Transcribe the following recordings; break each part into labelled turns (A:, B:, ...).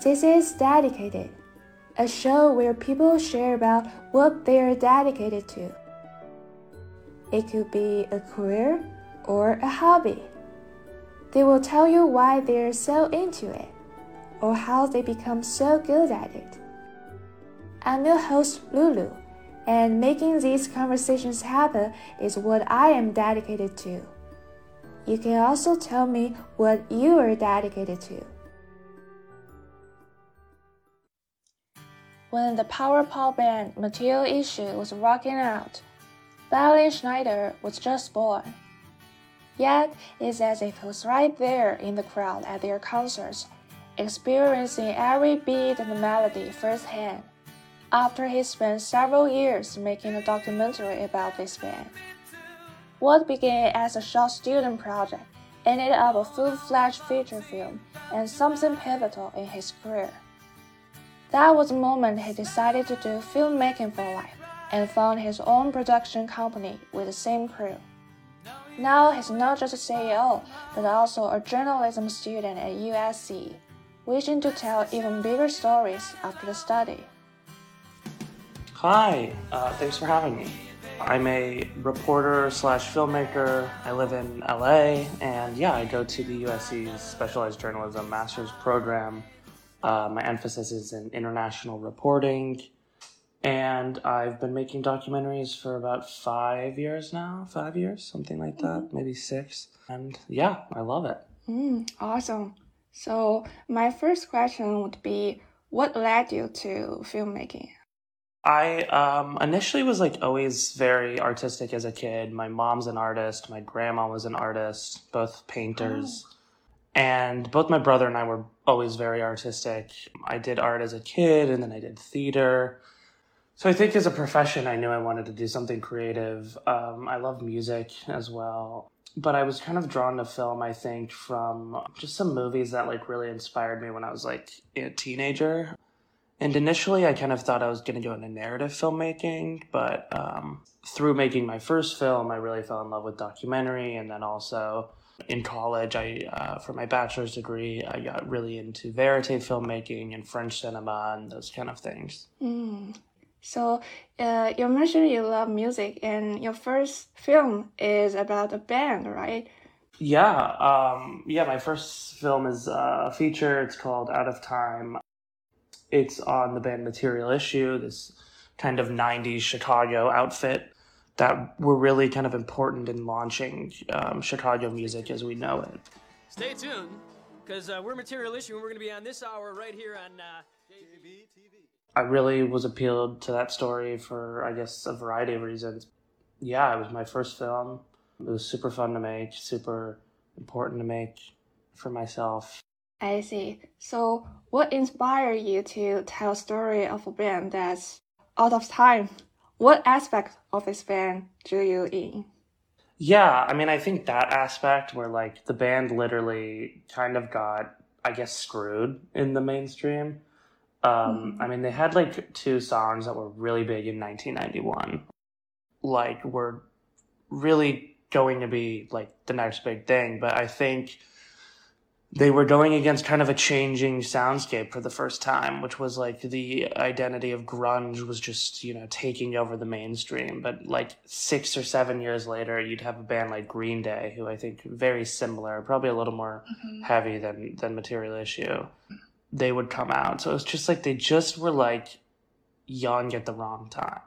A: This is Dedicated, a show where people share about what they are dedicated to. It could be a career or a hobby. They will tell you why they're so into it or how they become so good at it. I'm your host, Lulu, and making these conversations happen is what I am dedicated to. You can also tell me what you are dedicated to. When the power pop band Material Issue was rocking out, Balin Schneider was just born. Yet, it's as if he was right there in the crowd at their concerts, experiencing every beat and melody firsthand. After he spent several years making a documentary about this band, what began as a short student project ended up a full-fledged feature film and something pivotal in his career. That was the moment he decided to do filmmaking for life and found his own production company with the same crew. Now he's not just a CEO, but also a journalism student at USC, wishing to tell even bigger stories after the study.
B: Hi, uh, thanks for having me. I'm a reporter slash filmmaker. I live in LA, and yeah, I go to the USC's Specialized Journalism Master's Program uh, my emphasis is in international reporting. And I've been making documentaries for about five years now, five years, something like that, mm-hmm. maybe six. And yeah, I love it.
A: Mm, awesome. So, my first question would be what led you to filmmaking?
B: I um, initially was like always very artistic as a kid. My mom's an artist, my grandma was an artist, both painters. Oh. And both my brother and I were always very artistic. I did art as a kid and then I did theater. So I think as a profession, I knew I wanted to do something creative. Um, I love music as well. But I was kind of drawn to film, I think, from just some movies that like really inspired me when I was like a teenager. And initially, I kind of thought I was going to go into narrative filmmaking, but um, through making my first film, I really fell in love with documentary and then also in college, I uh, for my bachelor's degree, I got really into verite filmmaking and French cinema and those kind of things.
A: Mm. So uh, you mentioned you love music, and your first film is about a band, right?
B: Yeah, um, yeah. My first film is a feature. It's called Out of Time. It's on the band Material Issue, this kind of '90s Chicago outfit that were really kind of important in launching um, Chicago music as we know it.
C: Stay tuned, because uh, we're Material Issue and we're going to be on this hour right here on uh, JB
B: TV. I really was appealed to that story for, I guess, a variety of reasons. Yeah, it was my first film. It was super fun to make, super important to make for myself.
A: I see. So, what inspired you to tell a story of a band that's out of time? What aspect of this band drew you in?
B: Yeah, I mean, I think that aspect where like the band literally kind of got, I guess, screwed in the mainstream. Um, mm-hmm. I mean, they had like two songs that were really big in 1991, like were really going to be like the next big thing. But I think they were going against kind of a changing soundscape for the first time, which was like the identity of grunge was just, you know, taking over the mainstream. But like six or seven years later, you'd have a band like Green Day, who I think very similar, probably a little more mm-hmm. heavy than, than Material Issue. They would come out. So it was just like they just were like young at the wrong time.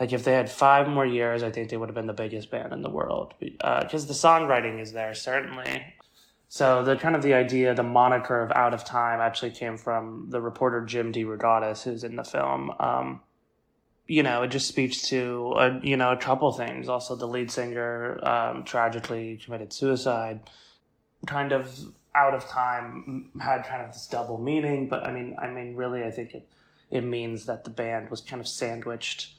B: Like if they had five more years, I think they would have been the biggest band in the world because uh, the songwriting is there certainly so the kind of the idea, the moniker of Out of Time actually came from the reporter Jim DeRogatis, who's in the film. Um, you know, it just speaks to a, you know a couple things. Also, the lead singer um, tragically committed suicide. Kind of out of time had kind of this double meaning, but I mean, I mean, really, I think it it means that the band was kind of sandwiched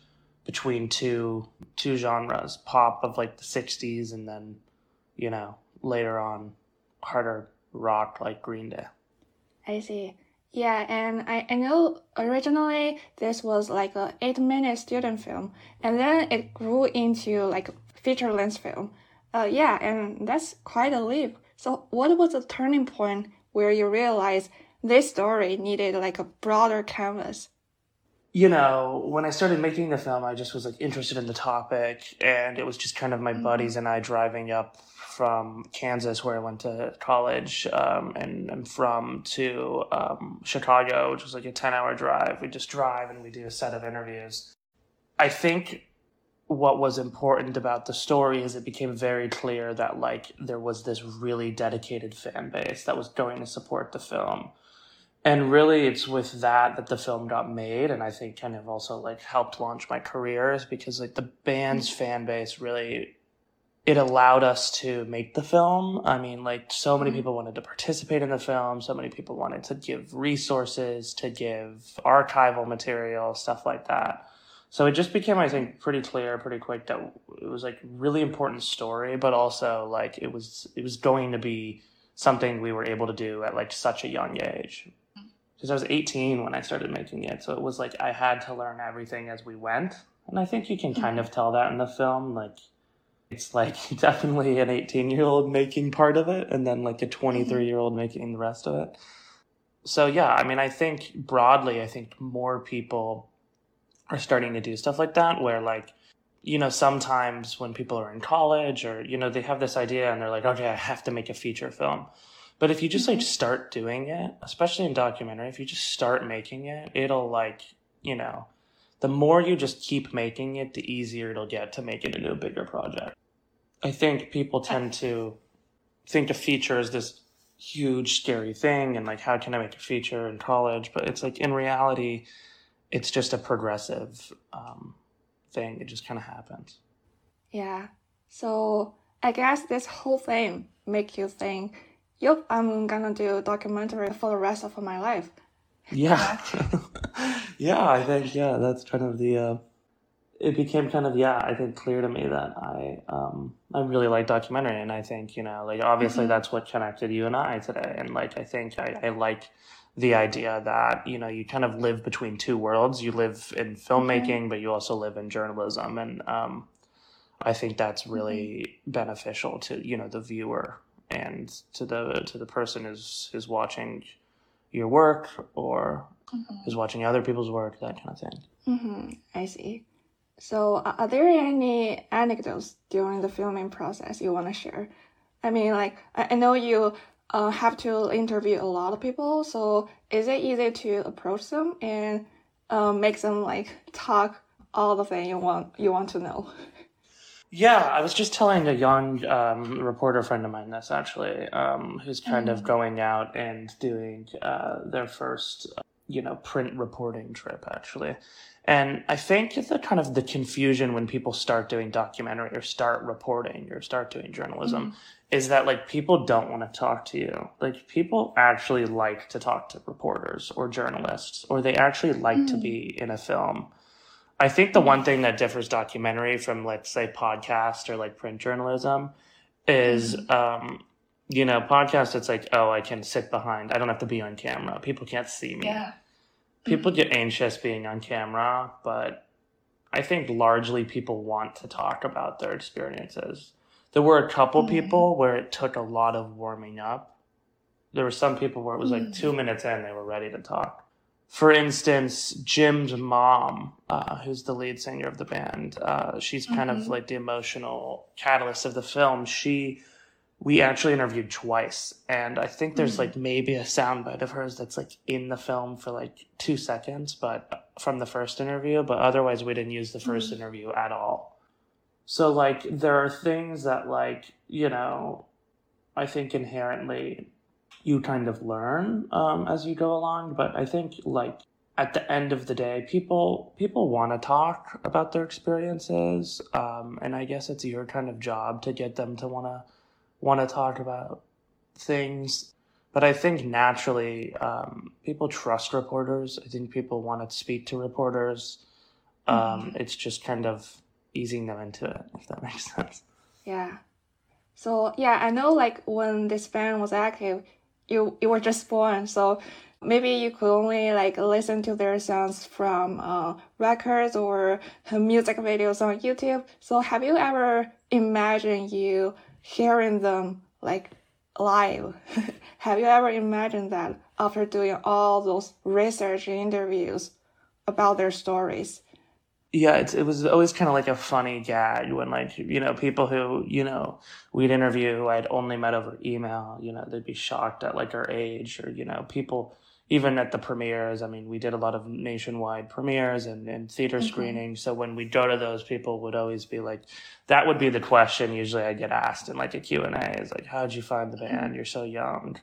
B: between two two genres, pop of like the '60s, and then you know later on harder rock like Green Day.
A: I see. Yeah, and I, I know originally this was like a eight minute student film, and then it grew into like feature length film. Uh, yeah, and that's quite a leap. So, what was the turning point where you realized this story needed like a broader canvas?
B: you know, when I started making the film, I just was like interested in the topic, and it was just kind of my
A: Mhm.
B: buddies and I driving up from Kansas, where I went to college, um, and from, to um, Chicago, which was like a 10 hour drive. We just drive and we do a set of interviews. I think what was important about the story is it became very clear that like there was this really dedicated fan base that was going to support the film and really it's with that that the film got made and i think kind of also like helped launch my careers because like the band's fan base really it allowed us to make the film i mean like so many
A: Mhm.
B: people wanted to participate in the film so many people wanted to give resources to give archival material stuff like that so it just became i think pretty clear pretty quick that it was like really important story but also like it was it was going to be something we were able to do at like such a young age because I was 18 when I started making it. So it was like I had to learn everything as we went. And I think you can kind of tell that in the film. Like, it's like definitely an 18 year old making part of it, and then like a 23 year old making the rest of it. So, yeah, I mean, I think broadly, I think more people are starting to do stuff like that where, like, you know, sometimes when people are in college or, you know, they have this idea and they're like, okay, I have to make a feature film. But if you just like
A: Mhm.
B: start doing it, especially in documentary, if you just start making it, it'll like, you know, the more you just keep making it, the easier it'll get to make it into a bigger project. I think people tend to think a feature is this huge, scary thing and like, how can I make a feature in college? But it's like in reality, it's just a progressive um, thing. It just kind of happens.
A: Yeah. So I guess this whole thing make you think, yep, I'm gonna do a documentary for the rest of my life.
B: Yeah. yeah, I think yeah, that's kind of the uh it became kind of yeah, I think clear to me that I um I really like documentary and I think, you know, like obviously
A: Mhm.
B: that's what connected you and I today. And like I think I, I like the idea that, you know, you kind of live between two worlds. You live in filmmaking, but you also live in journalism and um I think that's really beneficial to, you know, the viewer and to the to the person who's who's watching your work or who's watching other people's work, that kind of thing.
A: Mm-hmm. I see. So are are there any anecdotes during the filming process you want to share? I mean, like I I know you uh, have to interview a lot of people, so is it easy to approach them and uh, make them like talk all the thing you want you want to know?
B: Yeah, I was just telling a young um, reporter friend of mine this actually, um, who's kind of
A: Mhm.
B: going out and doing uh, their first, uh, you know, print reporting trip actually. And I think the kind of the confusion when people start doing documentary or start reporting or start doing journalism is that like people don't want to talk to you. Like people actually like to talk to reporters or journalists, or they actually like to
A: Mm.
B: be in a film. I think the one thing that differs documentary from, let's say, podcast or like print journalism is, um, you know, podcast, it's like, oh, I can sit behind, I don't have to be on camera. People can't see me. Yeah. People get anxious being on camera, but I think largely people want to talk about their experiences. There were a couple
A: Mhm.
B: people where it took a lot of warming up. There were some people where it was like
A: Mm.
B: two minutes in, they were ready to talk. For instance, Jim's mom, uh, who's the lead singer of the band, uh, she's kind of
A: Mhm.
B: like the emotional catalyst of the film. She, we actually interviewed twice, and I think there's
A: Mhm.
B: like maybe a soundbite of hers that's like in the film for like two seconds, but from the first interview. But otherwise, we didn't use the 1st
A: Mhm.
B: interview at all. So like, there are things that like you know, I think inherently you kind of learn um, as you go along. But I think like at the end of the day, people people want to talk about their experiences, um, and I guess it's your kind of job to get them to want to want to talk about things. But I think naturally, um, people trust reporters. I think people want to speak to reporters. Um, It's just kind of easing them into it, if that makes sense.
A: Yeah. So yeah, I know like when this band was active, you you were just born, so maybe you could only like listen to their songs from uh, records or music videos on YouTube. So have you ever imagined you hearing them like live? have you ever imagined that after doing all those research interviews about their stories.
B: Yeah, it's, it was always kind of like a funny gag when, like, you know, people who, you know, we'd interview I'd only met over email, you know, they'd be shocked at like our age or, you know, people, even at the premieres. I mean, we did a lot of nationwide premieres and, and theater
A: Mhm.
B: screenings. So when we go to those, people would always be like, that would be the question usually I get asked in like a Q&A is like, how'd you find the band? Mm-hmm. You're so young.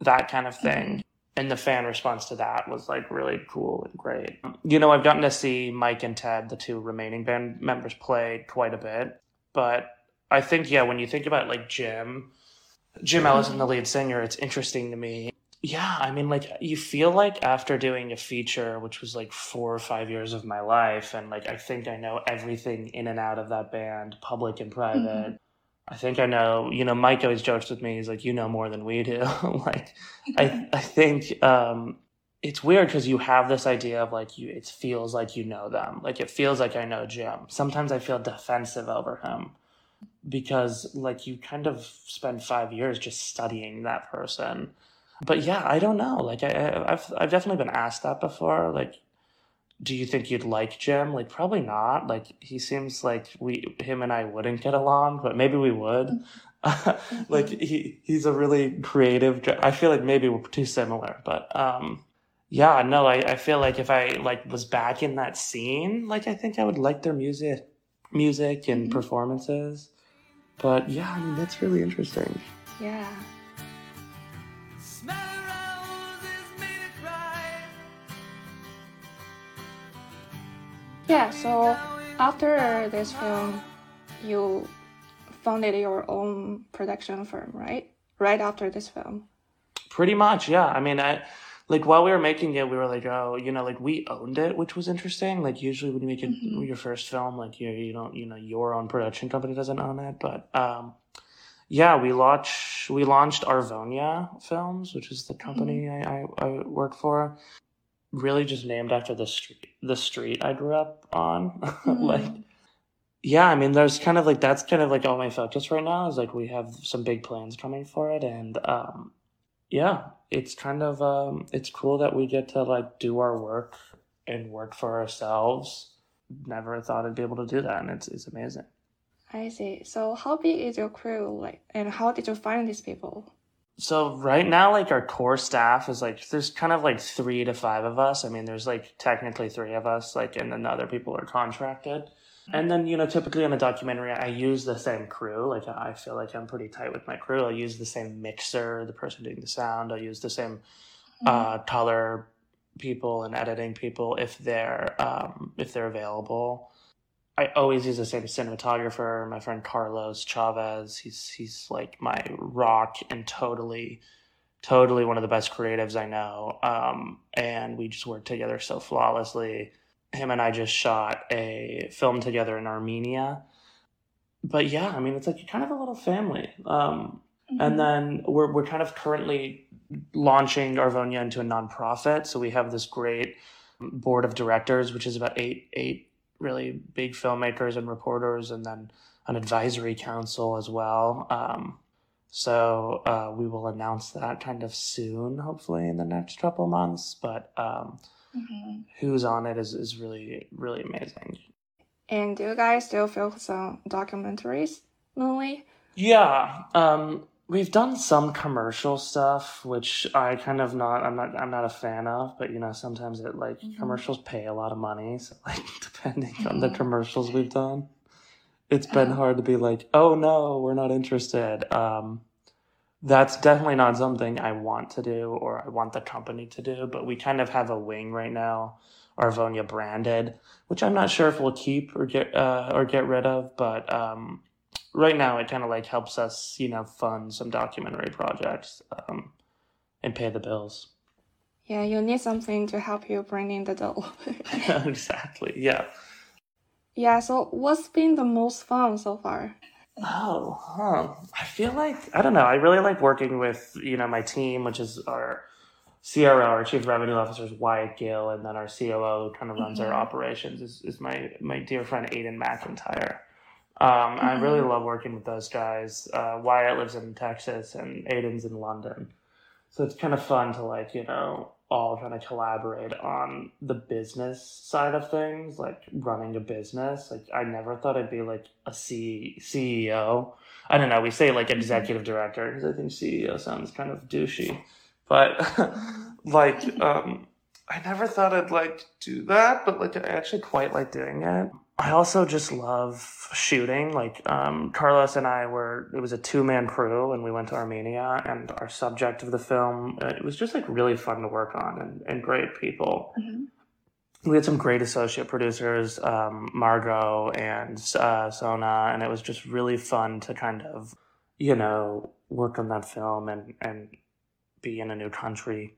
B: That kind of mm-hmm. thing. And the fan response to that was like really cool and great. You know, I've gotten to see Mike and Ted, the two remaining band members, play quite a bit. But I think, yeah, when you think about like Jim, Jim mm-hmm. Ellison, the lead singer, it's interesting to me. Yeah, I mean, like, you feel like after doing a feature, which was like four or five years of my life, and like, I think I know everything in and out of that band, public and private. I think I know, you know, Mike always jokes with me. He's like, you know more than we do. like, I, I think um, it's weird because you have this idea of like, you, it feels like you know them. Like, it feels like I know Jim. Sometimes I feel defensive over him because, like, you kind of spend five years just studying that person. But yeah, I don't know. Like, I, I- I've, I've definitely been asked that before. Like, do you think you'd like Jim? Like, probably not. Like, he seems like we, him and I wouldn't get along, but maybe we would. like, he, he's a really creative. I feel like maybe we're too similar, but, um, yeah, no, I, I feel like if I like was back in that scene, like I think I would like their music, music and
A: Mhm.
B: performances. But yeah, I mean that's really interesting.
A: Yeah. Yeah, so after this film, you founded your own production firm, right? Right after this film.
B: Pretty much, yeah. I mean, I like while we were making it, we were like, oh, you know, like we owned it, which was interesting. Like usually when you make it,
A: Mhm.
B: your first film, like you you don't you know your own production company doesn't own it, but um, yeah, we launched we launched Arvonia Films, which is the company I, I I work for. Really, just named after the street the street I grew up on, like.
A: Mhm.
B: Yeah, I mean, there's kind of like that's kind of like all my focus right now is like we have some big plans coming for it, and um, yeah, it's kind of um, it's cool that we get to like do our work and work for ourselves. Never thought I'd be able to do that, and it's it's amazing.
A: I see. So how big is your crew like and how did you find these people?
B: So right now, like our core staff is like there's kind of like three to five of us. I mean, there's like technically three of us, like, and then other people are contracted. And then you know, typically on a documentary, I use the same crew. Like I feel like I'm pretty tight with my crew. I'll use the same mixer, the person doing the sound. I'll use the same uh, color people and editing people if they're um, if they're available. I always use the same cinematographer, my friend Carlos Chavez. He's he's like my rock and totally, totally one of the best creatives I know. Um, and we just work together so flawlessly. Him and I just shot a film together in Armenia. But yeah, I mean, it's like you kind of a little family. Um,
A: Mm-hmm.
B: and then we're we're kind of currently launching Arvonia into a nonprofit. So we have this great board of directors, which is about eight eight really big filmmakers and reporters, and then an advisory council as well. Um, so uh, we will announce that kind of soon, hopefully in the next couple months. But um,
A: Mhm.
B: who's on it is, is really really amazing.
A: And do you guys still focus on documentaries mainly?
B: Yeah, um, we've done some commercial stuff, which I kind of not. I'm not. I'm not a fan of. But you know, sometimes it like
A: Mhm.
B: commercials pay a lot of money. So like, depending on the
A: Mhm.
B: commercials we've done, it's been
A: Uh-huh.
B: hard to be like, oh no, we're not interested. Um, that's definitely not something I want to do or I want the company to do. But we kind of have a wing right now, Arvonia branded, which I'm not sure if we'll keep or get uh, or get rid of. But um, right now, it kind of like helps us, you know, fund some documentary projects um, and pay the bills.
A: Yeah, you need something to help you bring in the dough.
B: exactly. Yeah.
A: yeah, so what's been the most fun so far?
B: Oh, huh. I feel like I don't know. I really like working with you know my team, which is our CRO, our Chief Revenue Officer, is Wyatt Gill, and then our COO who kind of runs our
A: Mhm.
B: operations is, is my my dear friend Aiden McIntyre. Um, I really love working with those guys. Uh, Wyatt lives in Texas, and Aiden's in London. So it's kind of fun to like, you know, all kind of collaborate on the business side of things, like running a business. Like I never thought I'd be like a C- CEO. I don't know. We say like executive director because I think CEO sounds kind of douchey, but like um, I never thought I'd like do that. But like I actually quite like doing it. I also just love shooting. Like um, Carlos and I were, it was a two man crew, and we went to Armenia. And our subject of the film, uh, it was just like really fun to work on, and, and great people. We had some great associate producers, um, Margot and uh, Sona, and it was just really fun to kind of, you know, work on that film and and be in a new country.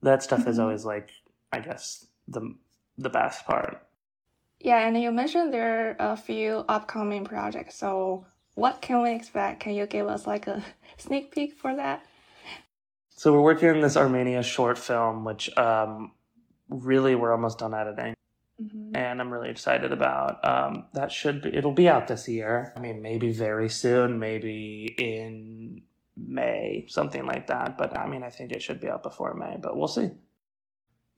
B: That stuff is
A: Mhm.
B: always like, I guess, the the best part.
A: Yeah, and you mentioned there are a few upcoming projects. So what can we expect? Can you give us like a sneak peek for that?
B: So we're working on this Armenia short film, which um, really we're almost done editing,
A: Mhm.
B: and I'm really excited about. Um, that should be it'll be out this year. I mean, maybe very soon, maybe in May, something like that. But I mean, I think it should be out before May, but we'll see.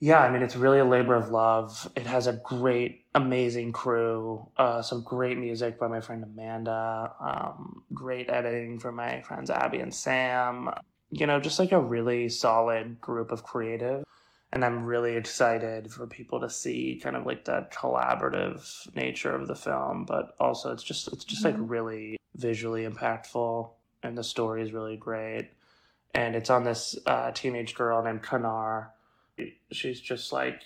B: Yeah, I mean, it's really a labor of love. It has a great, amazing crew, uh, some great music by my friend Amanda, um, great editing from my friends Abby and Sam. You know, just like a really solid group of creative. And I'm really excited for people to see kind of like that collaborative nature of the film, but also it's just it's just like
A: Mhm.
B: really visually impactful, and the story is really great. And it's on this uh, teenage girl named Kanar she's just like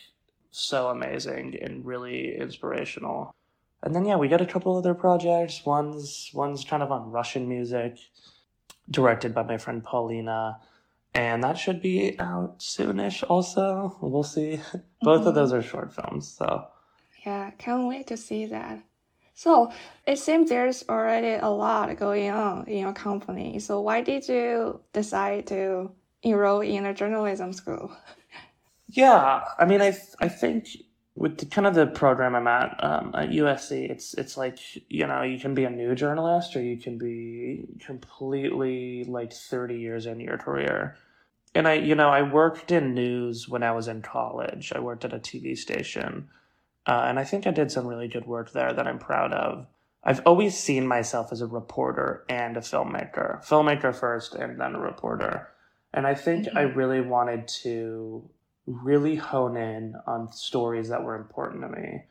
B: so amazing and really inspirational. And then yeah, we got a couple other projects. One's one's kind of on Russian music, directed by my friend Paulina, and that should be out soonish. Also, we'll see. Both of
A: Mhm.
B: those are short films, so
A: Yeah, can't wait to see that. So it seems there's already a lot going on in your company. So why did you decide to enroll in a journalism school?
B: Yeah, I mean, I I think with the, kind of the program I'm at um, at USC, it's it's like you know you can be a new journalist or you can be completely like 30 years into your career. And I, you know, I worked in news when I was in college. I worked at a TV station, uh, and I think I did some really good work there that I'm proud of. I've always seen myself as a reporter and a filmmaker, filmmaker first, and then a reporter. And I think I really wanted to really hone in on stories that were important to me,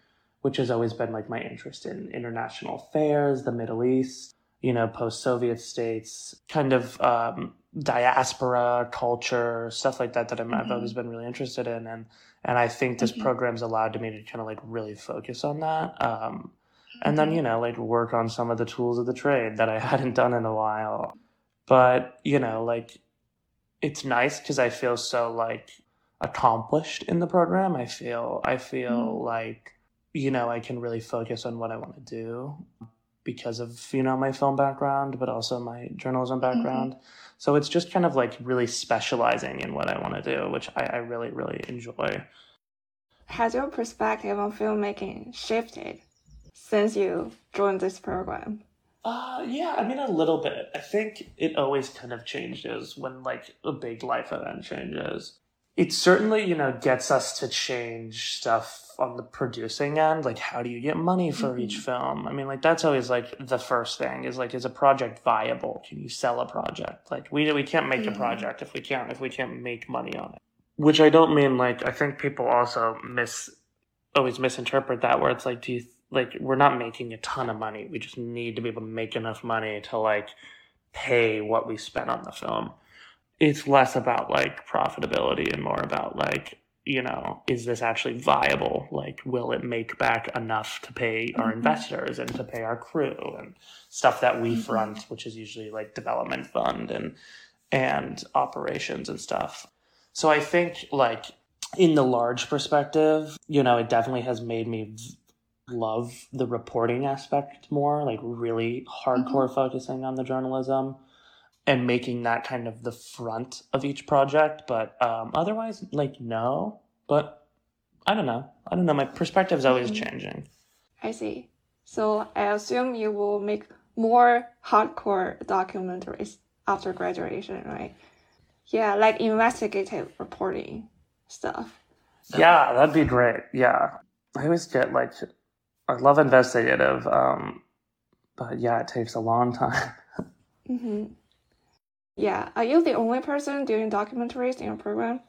B: which has always been like my interest in international affairs, the Middle East, you know, post Soviet states, kind of um, diaspora culture, stuff like that that I'm, I've
A: Mhm.
B: always been really interested in. And, and I think this
A: Mhm.
B: program's allowed me to kind of like really focus on that. Um, and then, you know, like work on some of the tools of the trade that I hadn't done in a while. But, you know, like it's nice because I feel so like accomplished in the program. I feel I feel
A: Mm.
B: like you know I can really focus on what I want to do because of you know my film background, but also my journalism background. So it's just kind of like really specializing in what I want to do, which I, I really really enjoy.
A: Has your perspective on filmmaking shifted since you joined this program?
B: Uh, yeah, I mean, a little bit. I think it always kind of changes when, like, a big life event changes. It certainly, you know, gets us to change stuff on the producing end. Like, how do you get money for each
A: Mhm.
B: film? I mean, like, that's always, like, the first thing is, like, is a project viable? Can you sell a project? Like, we, we can't make a project if we can't, if we can't make money on it. Which I don't mean, like, I think people also miss, always misinterpret that where it's like, do you, like, we're not making a ton of money. We just need to be able to make enough money to, like, pay what we spent on the film. It's less about, like, profitability and more about, like, you know, is this actually viable? Like, will it make back enough to pay our
A: Mhm.
B: investors and to pay our crew and stuff that we
A: Mhm.
B: front, which is usually like development fund and and operations and stuff. So I think like in the large perspective, you know, it definitely has made me v- love the reporting aspect more, like really hardcore focusing on the journalism and making that kind of the front of each project. But um, otherwise, like, no. But I don't know. I don't know. My perspective is always
A: Mhm.
B: changing.
A: I see. So I assume you will make more hardcore documentaries after graduation, right? Yeah, like investigative reporting stuff.
B: Yeah, that'd be great. Yeah. I always get like, I love investigative, um, but yeah, it takes a long time.
A: Mm-hmm. Yeah, are you the only person doing documentaries in your program?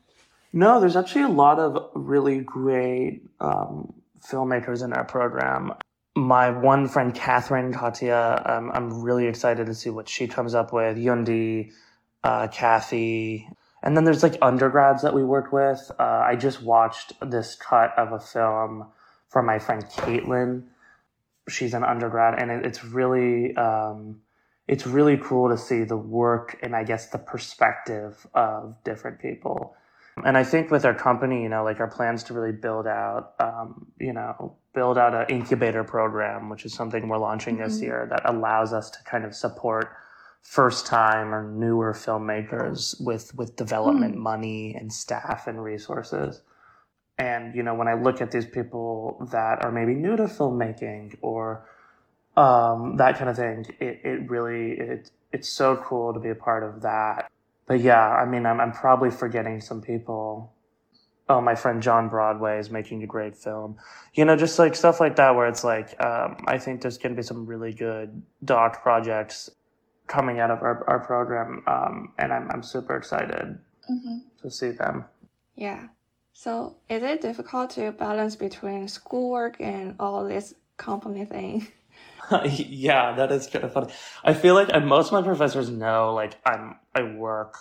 B: No, there's actually a lot of really great um, filmmakers in our program. My one friend, Catherine Katia, um, I'm really excited to see what she comes up with. Yundi, uh, Kathy. And then there's like undergrads that we worked with. Uh, I just watched this cut of a film from my friend Caitlin. She's an undergrad, and it, it's really um, it's really cool to see the work and I guess the perspective of different people. And I think with our company, you know, like our plans to really build out, um, you know, build out an incubator program, which is something we're launching mm-hmm. this year that allows us to kind of support first time or newer filmmakers with with development mm. money and staff and resources. And you know, when I look at these people that are maybe new to filmmaking or um, that kind of thing, it, it really it it's so cool to be a part of that. But yeah, I mean, I'm I'm probably forgetting some people. Oh, my friend John Broadway is making a great film. You know, just like stuff like that, where it's like, um, I think there's going to be some really good doc projects coming out of our, our program. Um, and I'm, I'm super excited mm-hmm. to see them.
A: Yeah. So is it difficult to balance between schoolwork and all this company thing?
B: yeah, that is kind of funny. I feel like most of my professors know like I'm I work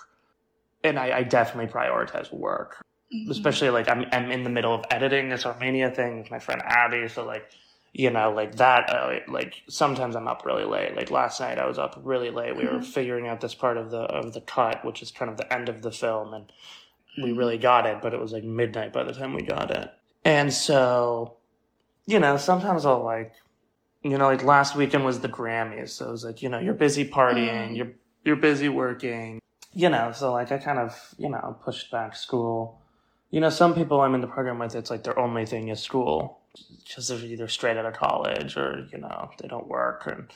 B: and I, I definitely prioritize work. Mm-hmm. Especially like I'm I'm in the middle of editing this Armenia thing with my friend Abby, so like you know, like that, uh, like sometimes I'm up really late. Like last night I was up really late. We mm-hmm. were figuring out this part of the, of the cut, which is kind of the end of the film. And mm-hmm. we really got it, but it was like midnight by the time we got it. And so, you know, sometimes I'll like, you know, like last weekend was the Grammys. So it was like, you know, you're busy partying, mm-hmm. you're, you're busy working, you know, so like I kind of, you know, pushed back school. You know, some people I'm in the program with, it's like their only thing is school because they're either straight out of college or you know they don't work and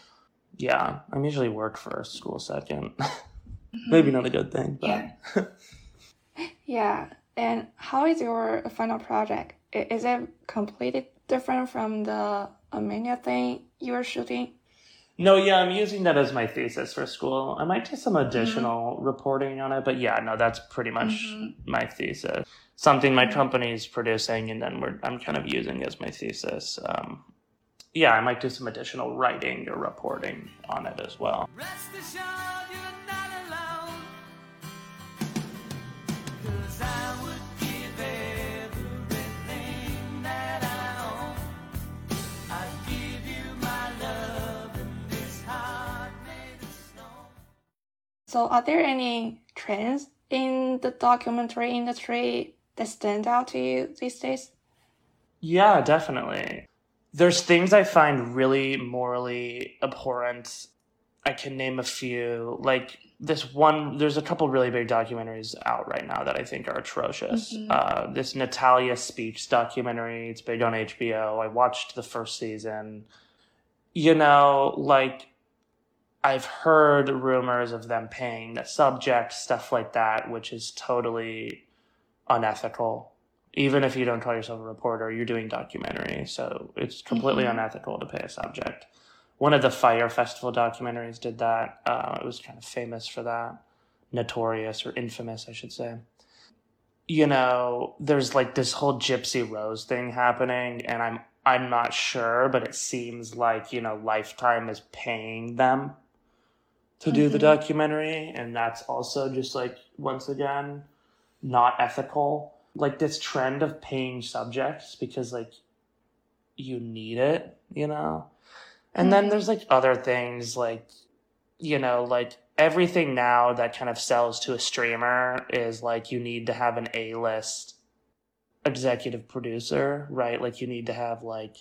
B: yeah i'm usually work first school 2nd mm-hmm. maybe not a good thing but
A: yeah. yeah and how is your final project is it completely different from the armenia thing you were shooting
B: no, yeah, I'm using that as my thesis for school. I might do some additional mm-hmm. reporting on it, but yeah, no, that's pretty much mm-hmm. my thesis something my company is producing, and then we're, I'm kind of using as my thesis. Um, yeah, I might do some additional writing or reporting on it as well.
A: So, are there any trends in the documentary industry that stand out to you these days?
B: Yeah, definitely. There's things I find really morally abhorrent. I can name a few. Like this one, there's a couple really big documentaries out right now that I think are atrocious. Mm-hmm. Uh, this Natalia Speech documentary, it's big on HBO. I watched the first season. You know, like I've heard rumors of them paying the subject, stuff like that, which is totally unethical. Even if you don't call yourself a reporter, you're doing documentary, so it's completely mm-hmm. unethical to pay a subject. One of the Fyre Festival documentaries did that. Uh, it was kind of famous for that, notorious or infamous, I should say. You know, there's like this whole Gypsy Rose thing happening, and I'm I'm not sure, but it seems like you know Lifetime is paying them to do mm-hmm. the documentary, and that's also just like once again not ethical. Like this trend of paying subjects because like you need it, you know? And mm-hmm. then there's like other things like, you know, like everything now that kind of sells to a streamer is like you need to have an A list executive producer, right? Like you need to have like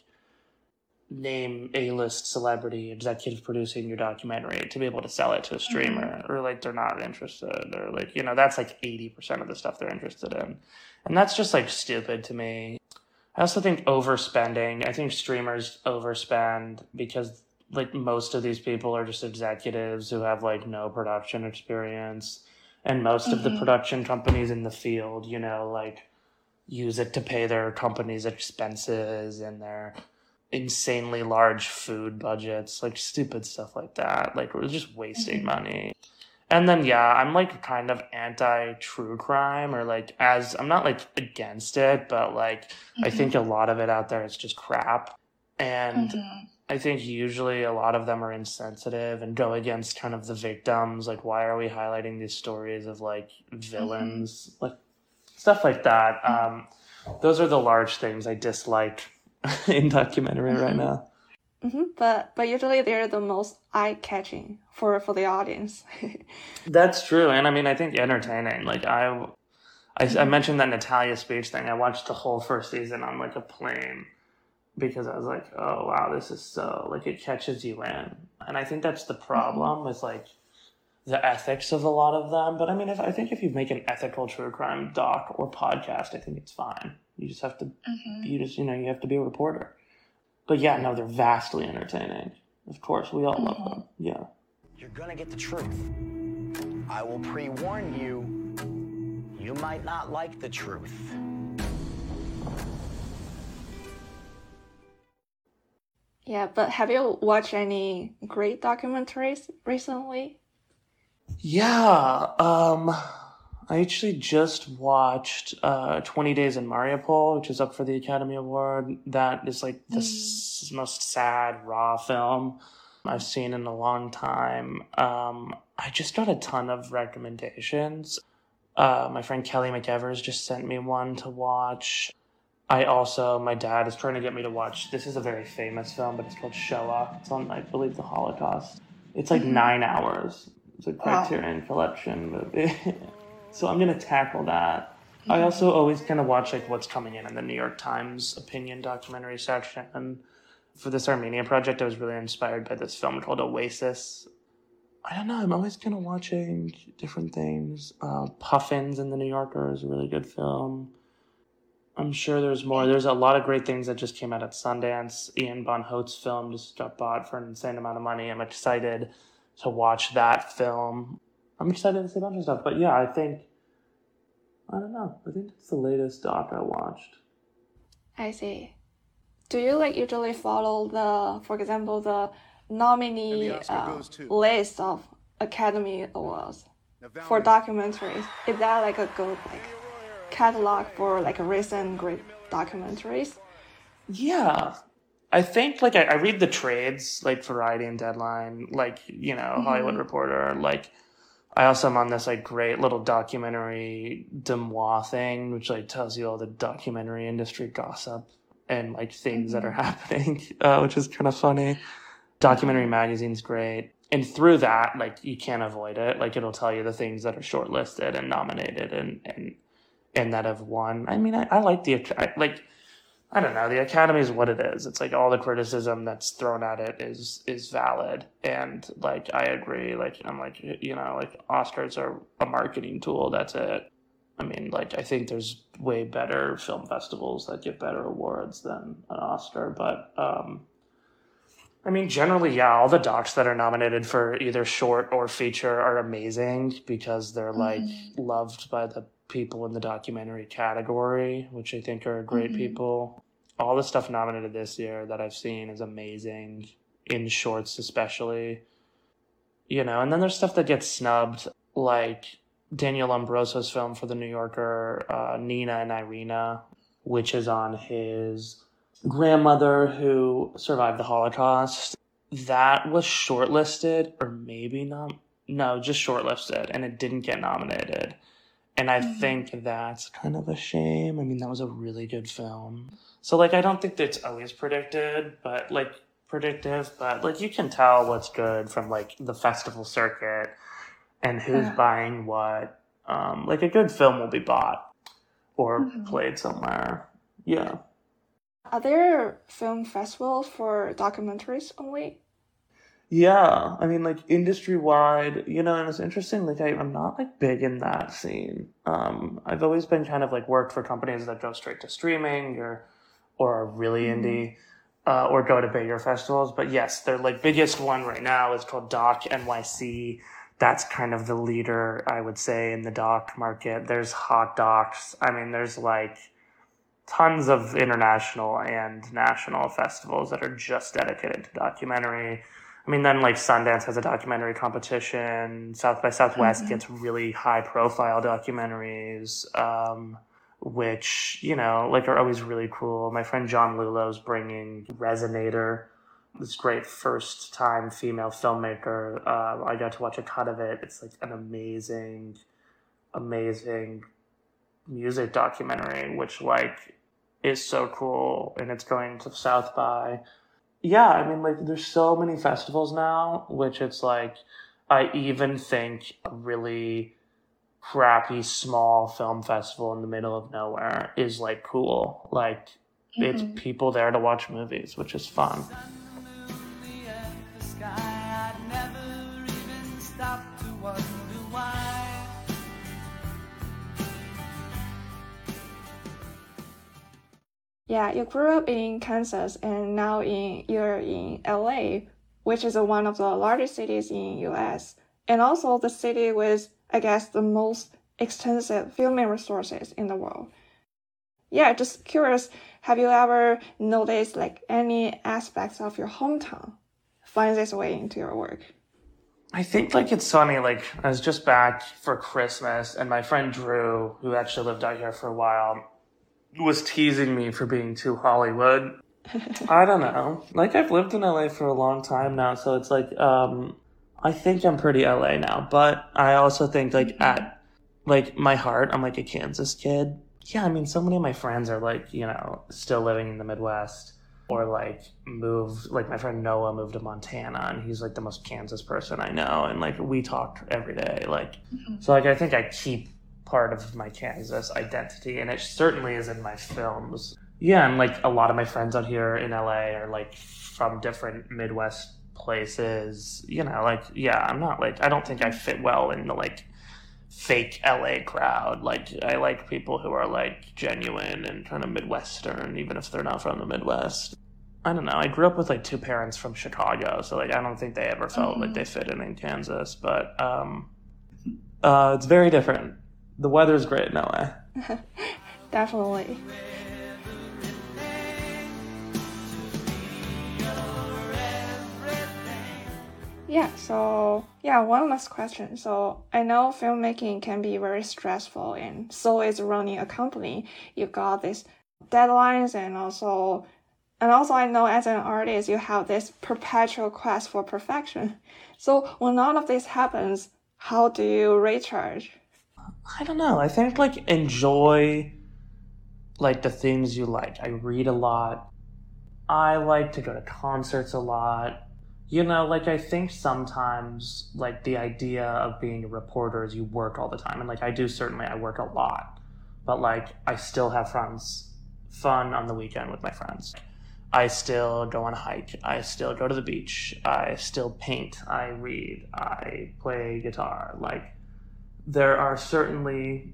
B: name A-list celebrity executive producing your documentary to be able to sell it to a mm-hmm. streamer mm-hmm. or like they're not interested or like you know that's like 80% of the stuff they're interested in and that's just like stupid to me i also think overspending i think streamers overspend because like most of these people are just executives who have like no production experience and most of the production companies in the field, you know, like use it to pay their company's expenses and their insanely large food budgets, like stupid stuff like that. Like we're just wasting money. And then yeah, I'm like kind of anti true crime or like as I'm not like against it, but like I think a lot of it out there is just crap. And
A: Mhm.
B: I think usually a lot of them are insensitive and go against kind of the victims. Like, why are we highlighting these stories of like villains, like stuff like that? Um, those are the large things I dislike in documentary right mm-hmm. now.
A: hmm But but usually they're the most eye catching for for the audience.
B: That's true, and I mean, I think entertaining. Like I, I, I mm-hmm. mentioned that Natalia speech thing. I watched the whole first season on like a plane because I was like, oh wow, this is so like it catches you in, and I think that's the mm-hmm. problem with like the ethics of a lot of them. But I mean, if I think if you make an ethical true crime doc or podcast, I think it's fine. You just have to, you just you know, you have to be a reporter. But yeah, no, they're vastly entertaining. Of course, we all love them. Yeah.
D: You're gonna get the truth. I will pre warn you, you might not like the truth.
A: yeah, but have you watched any great documentaries recently?
B: Yeah, um, I actually just watched uh, 20 Days in Mariupol, which is up for the Academy Award. That is like the s- most sad, raw film I've seen in a long time. Um, I just got a ton of recommendations. Uh, my friend Kelly McEvers just sent me one to watch. I also, my dad is trying to get me to watch. This is a very famous film, but it's called Shoah. It's on, I believe, the Holocaust. It's like nine hours. It's a
A: Wow.
B: Criterion Collection movie. so I'm gonna tackle that. I also always kind of watch like what's coming in in the New York Times opinion documentary section. And for this Armenia project, I was really inspired by this film called Oasis. I don't know. I'm always kind of watching different things. Uh, Puffins in the New Yorker is a really good film. I'm sure there's more. There's a lot of great things that just came out at Sundance. Ian Bonhôte's film just got bought for an insane amount of money. I'm excited to watch that film. I'm excited to see a bunch of stuff. But yeah, I think I don't know. I think it's the latest doc I watched.
A: I see. Do you like usually follow the, for example, the nominee
E: the
A: uh,
E: to-
A: list of Academy Awards for documentaries? Is that like a good like catalog for like recent great documentaries?
B: Yeah. I think like I, I read the trades like Variety and Deadline, like you know Hollywood Reporter. Like I also am on this like great little documentary Demois thing, which like tells you all the documentary industry gossip and like things that are happening, uh, which is kind of funny. Documentary magazine's great, and through that, like you can't avoid it. Like it'll tell you the things that are shortlisted and nominated and and and that have won. I mean, I, I like the I, like. I don't know. The Academy is what it is. It's like all the criticism that's thrown at it is is valid, and like I agree. Like I'm like you know like Oscars are a marketing tool. That's it. I mean, like I think there's way better film festivals that give better awards than an Oscar, but um, I mean, generally, yeah, all the docs that are nominated for either short or feature are amazing because they're like loved by the people in the documentary category, which I think are great people. All the stuff nominated this year that I've seen is amazing, in shorts especially. You know, and then there's stuff that gets snubbed, like Daniel Lombroso's film for The New Yorker, uh, Nina and Irena, which is on his grandmother who survived the Holocaust. That was shortlisted, or maybe not. No, just shortlisted, and it didn't get nominated. And I think that's kind of a shame. I mean, that was a really good film. So, like, I don't think that's always predicted, but like, predictive, but like, you can tell what's good from like the festival circuit and who's
A: Yeah.
B: buying what. Um, like, a good film will be bought or played somewhere. Yeah.
A: Are there film festivals for documentaries only?
B: Yeah, I mean, like industry wide, you know, and it's interesting. Like, I, I'm not like big in that scene. Um, I've always been kind of like worked for companies that go straight to streaming or, or are really indie, uh, or go to bigger festivals. But yes, their like biggest one right now is called Doc NYC. that's kind of the leader, I would say, in the doc market. There's hot docs. I mean, there's like tons of international and national festivals that are just dedicated to documentary. I mean, then like Sundance has a documentary competition. South by Southwest gets really high profile documentaries, um, which, you know, like are always really cool. My friend John Lulow's bringing Resonator, this great first time female filmmaker. Uh, I got to watch a cut of it. It's like an amazing, amazing music documentary, which like is so cool. And it's going to South by yeah, I mean, like, there's so many festivals now, which it's like, I even think a really crappy small film festival in the middle of nowhere is like cool. Like, it's people there to watch movies, which is fun.
A: Yeah, you grew up in Kansas and now in you're in LA, which is one of the largest cities in US, and also the city with I guess the most extensive filming resources in the world. Yeah, just curious, have you ever noticed like any aspects of your hometown find its way into your work?
B: I think like it's funny, like I was just back for Christmas and my friend Drew, who actually lived out here for a while, was teasing me for being too Hollywood. I don't know. Like I've lived in LA for a long time now, so it's like um I think I'm pretty LA now, but I also think like at like my heart, I'm like a Kansas kid. Yeah, I mean so many of my friends are like, you know, still living in the Midwest or like moved like my friend Noah moved to Montana and he's like the most Kansas person I know and like we talk every day like so like I think I keep part of my Kansas identity and it certainly is in my films. Yeah, and like a lot of my friends out here in LA are like from different Midwest places, you know, like yeah, I'm not like I don't think I fit well in the like fake LA crowd. Like I like people who are like genuine and kind of Midwestern, even if they're not from the Midwest. I don't know. I grew up with like two parents from Chicago, so like I don't think they ever felt like they fit in in Kansas. But um, uh, it's very different. The weather's great in LA.
A: Definitely. Yeah, so yeah, one last question. So I know filmmaking can be very stressful and so is running a company. You've got these deadlines and also and also I know as an artist you have this perpetual quest for perfection. So when all of this happens, how do you recharge?
B: I don't know. I think like enjoy like the things you like. I read a lot. I like to go to concerts a lot. You know, like I think sometimes like the idea of being a reporter is you work all the time. And like I do certainly I work a lot. But like I still have friends fun on the weekend with my friends. I still go on a hike. I still go to the beach. I still paint. I read. I play guitar. Like there are certainly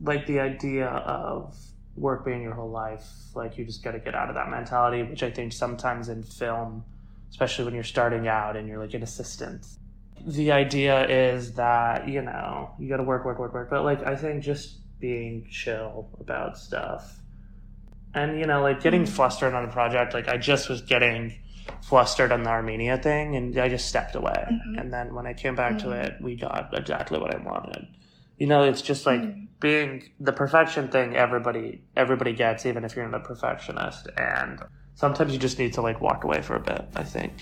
B: like the idea of work being your whole life like you just got to get out of that mentality which i think sometimes in film especially when you're starting out and you're like an assistant the idea is that you know you got to work work work work. But like i think just being chill about stuff and you know like getting mm. flustered on a project like i just was getting flustered on the armenia thing and i just stepped away. Mm-hmm. And then when i came back to mm-hmm. it we got exactly what i wanted. You know it's just like mm-hmm. being the perfection thing everybody everybody gets even if you're not a perfectionist. And sometimes you just need to like walk away for a bit i think.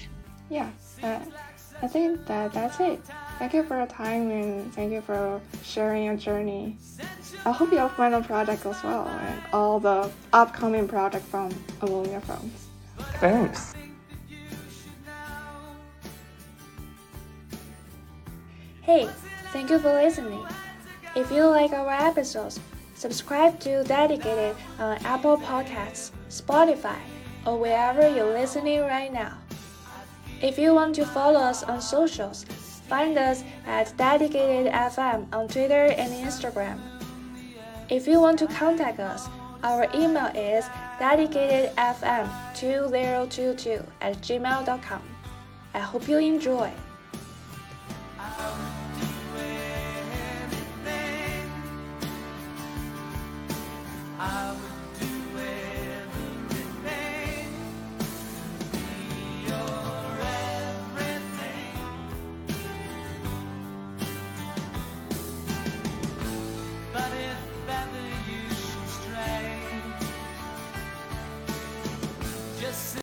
A: Yeah, uh, I think that that's it. Thank you for your time and thank you for sharing your journey. I hope your final project goes well and all the upcoming project from Arvonia Films.
B: thanks
A: Hey, thank you for listening. If you like our episodes, subscribe to Dedicated on Apple Podcasts, Spotify, or wherever you're listening right now. If you want to follow us on socials, find us at Dedicated FM on Twitter and Instagram. If you want to contact us, our email is dedicatedfm2022 at gmail.com. I hope you enjoy.
C: I